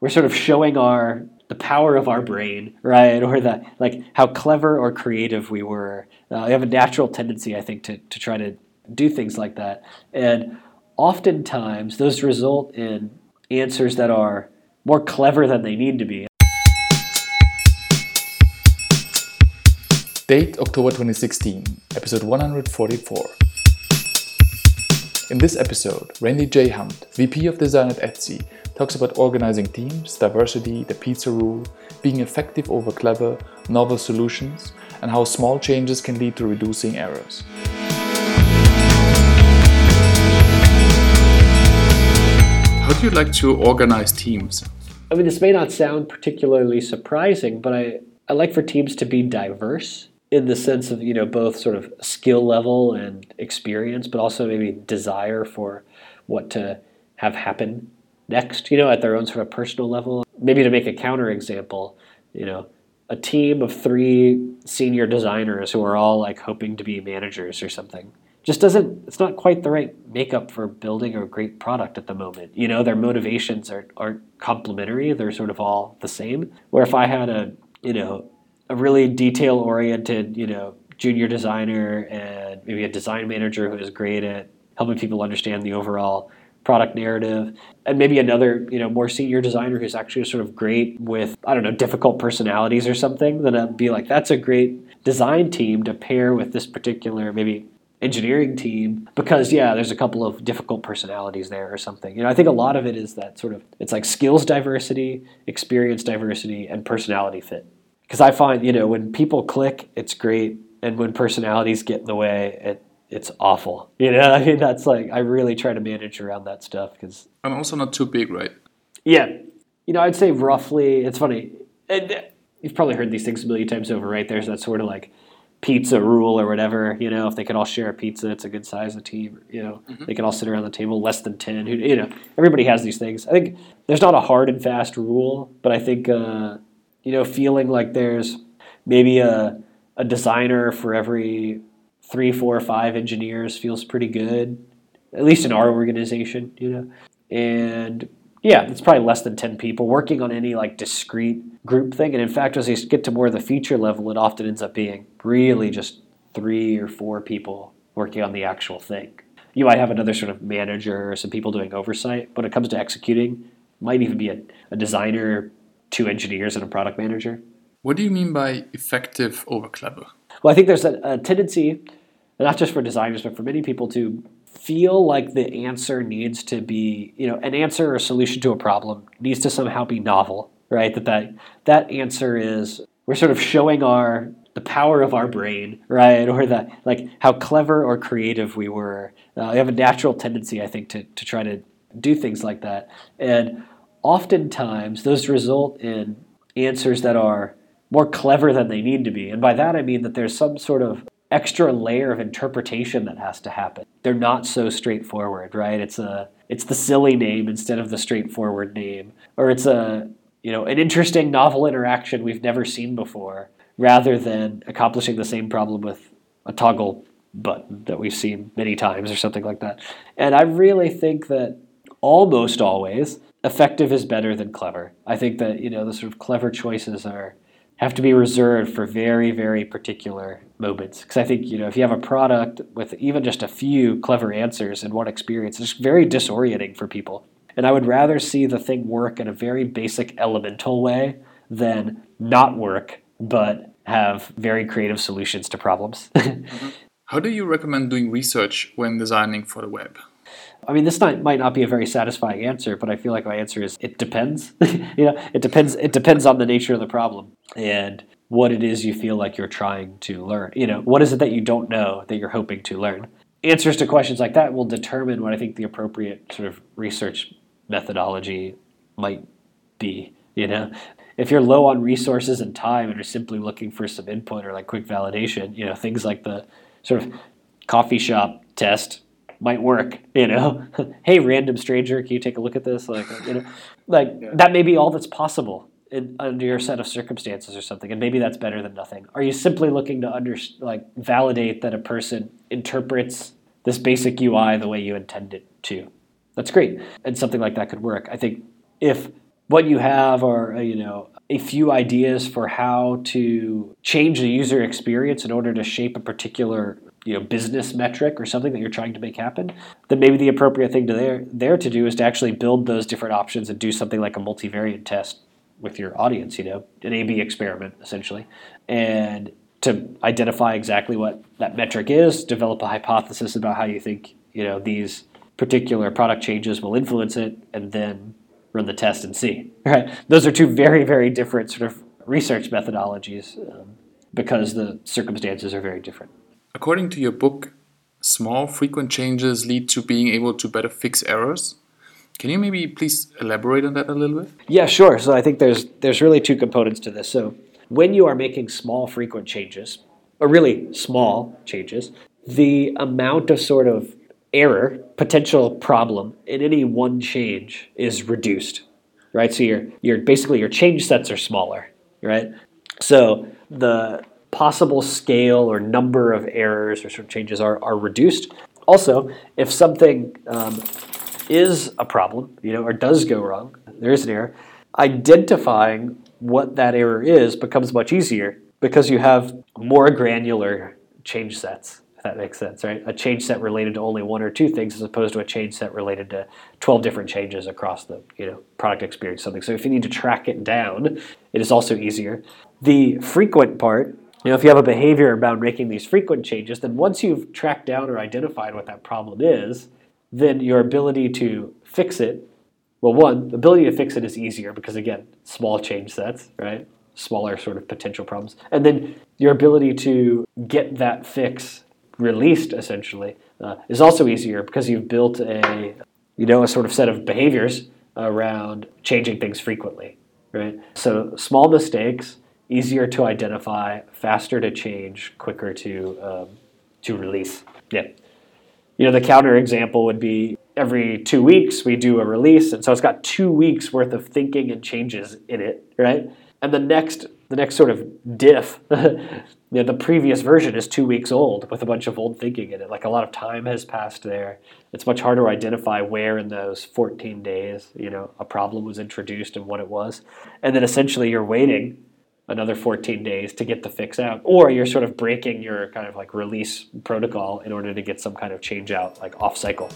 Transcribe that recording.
we're sort of showing our the power of our brain, right? Or the like how clever or creative we were. Uh, we have a natural tendency, I think, to, to try to do things like that. And oftentimes those result in answers that are more clever than they need to be. Date October 2016, episode 144. In this episode, Randy J. Hunt, VP of Design at Etsy, talks about organizing teams, diversity, the pizza rule, being effective over clever, novel solutions, and how small changes can lead to reducing errors. How do you like to organize teams? I mean, this may not sound particularly surprising, but I, I like for teams to be diverse in the sense of, you know, both sort of skill level and experience, but also maybe desire for what to have happen next, you know, at their own sort of personal level. Maybe to make a counter example, you know, a team of three senior designers who are all like hoping to be managers or something just doesn't it's not quite the right makeup for building a great product at the moment. You know their motivations are, aren't complementary. They're sort of all the same. Where if i had a you know a really detail oriented you know junior designer and maybe a design manager who is great at helping people understand the overall product narrative, and maybe another, you know, more senior designer who's actually sort of great with, I don't know, difficult personalities or something, then I'd be like, that's a great design team to pair with this particular maybe engineering team. Because yeah there's a couple of difficult personalities there or something. You know i think a lot of it is that sort of it's like skills diversity experience diversity and personality fit. Because i find you know when people click it's great. And when personalities get in the way it it's awful. You know, I mean, that's like I really try to manage around that stuff because I'm also not too big, right? Yeah, you know, I'd say roughly. It's funny. And you've probably heard these things a million times over, right? There's that sort of like pizza rule or whatever. You know, if they could all share a pizza, it's a good size of team. You know, mm-hmm. they can all sit around the table. Less than ten. Who, you know, everybody has these things. I think there's not a hard and fast rule, but I think uh, you know, feeling like there's maybe a a designer for every three, four, five engineers feels pretty good, at least in our organization, you know. And yeah, it's probably less than 10 people working on any like discrete group thing. And in fact, as you get to more of the feature level, it often ends up being really just three or four people working on the actual thing. You might have another sort of manager or some people doing oversight, but when it comes to executing, might even be a, a designer, two engineers, and a product manager. What do you mean by effective over clever? Well, I think there's a, a tendency not just for designers, but for many people to feel like the answer needs to be, you know, an answer or a solution to a problem needs to somehow be novel, right? That that, that answer is we're sort of showing our the power of our brain, right? Or the like how clever or creative we were. Uh, we have a natural tendency, I think, to to try to do things like that, and oftentimes those result in answers that are more clever than they need to be. And by that I mean that there's some sort of extra layer of interpretation that has to happen. They're not so straightforward, right? It's a it's the silly name instead of the straightforward name, or it's a you know an interesting novel interaction we've never seen before, rather than accomplishing the same problem with a toggle button that we've seen many times or something like that. And I really think that almost always effective is better than clever. I think that you know the sort of clever choices are have to be reserved for very, very particular moments. Because I think, you know, if you have a product with even just a few clever answers in one experience, it's very disorienting for people. And I would rather see the thing work in a very basic elemental way than not work, but have very creative solutions to problems. mm-hmm. How do you recommend doing research when designing for the web? I mean, this not, might not be a very satisfying answer, but I feel like my answer is it depends. you know, it depends. It depends on the nature of the problem and what it is you feel like you're trying to learn. You know, what is it that you don't know that you're hoping to learn? Answers to questions like that will determine what I think the appropriate sort of research methodology might be. You know, if you're low on resources and time and are simply looking for some input or like quick validation, you know, things like the sort of coffee shop test might work. You know, hey, random stranger, can you take a look at this? Like, you know, like yeah. that may be all that's possible in, under your set of circumstances or something, and maybe that's better than nothing. Are you simply looking to under like validate that a person interprets this basic UI the way you intend it to? That's great, and something like that could work. I think if what you have are uh, you know a few ideas for how to change the user experience in order to shape a particular you know business metric or something that you're trying to make happen, then maybe the appropriate thing to there there to do is to actually build those different options and do something like a multivariate test with your audience, you know, an A/B experiment essentially, and to identify exactly what that metric is, develop a hypothesis about how you think you know these particular product changes will influence it, and then run the test and see. Right? Those are two very very different sort of research methodologies um, because the circumstances are very different. According to your book, small frequent changes lead to being able to better fix errors. Can you maybe please elaborate on that a little bit? Yeah, sure. So I think there's there's really two components to this. So when you are making small frequent changes, or really small changes, the amount of sort of error, potential problem in any one change is reduced. Right? So your your basically your change sets are smaller, right? So the possible scale or number of errors or sort of changes are, are reduced. Also, if something um, is a problem, you know, or does go wrong, there is an error, identifying what that error is becomes much easier because you have more granular change sets. If that makes sense, right? A change set related to only one or two things, as opposed to a change set related to twelve different changes across the you know product experience. Something. So if you need to track it down, it is also easier. The frequent part you know, if you have a behavior about making these frequent changes, then once you've tracked down or identified what that problem is, then your ability to fix it, well, one, the ability to fix it is easier because, again, small change sets, right? Smaller sort of potential problems. And then your ability to get that fix released, essentially, uh, is also easier because you've built a, you know, a sort of set of behaviors around changing things frequently, right? So small mistakes easier to identify, faster to change, quicker to um, to release. Yeah. You know, the counter example would be every two weeks we do a release, and so it's got two weeks worth of thinking and changes in it, right? And the next the next sort of diff, you know, the previous version is two weeks old with a bunch of old thinking in it. Like a lot of time has passed there. It's much harder to identify where in those 14 days, you know, a problem was introduced and what it was. And then essentially you're waiting another 14 days to get the fix out or you're sort of breaking your kind of like release protocol in order to get some kind of change out like off cycle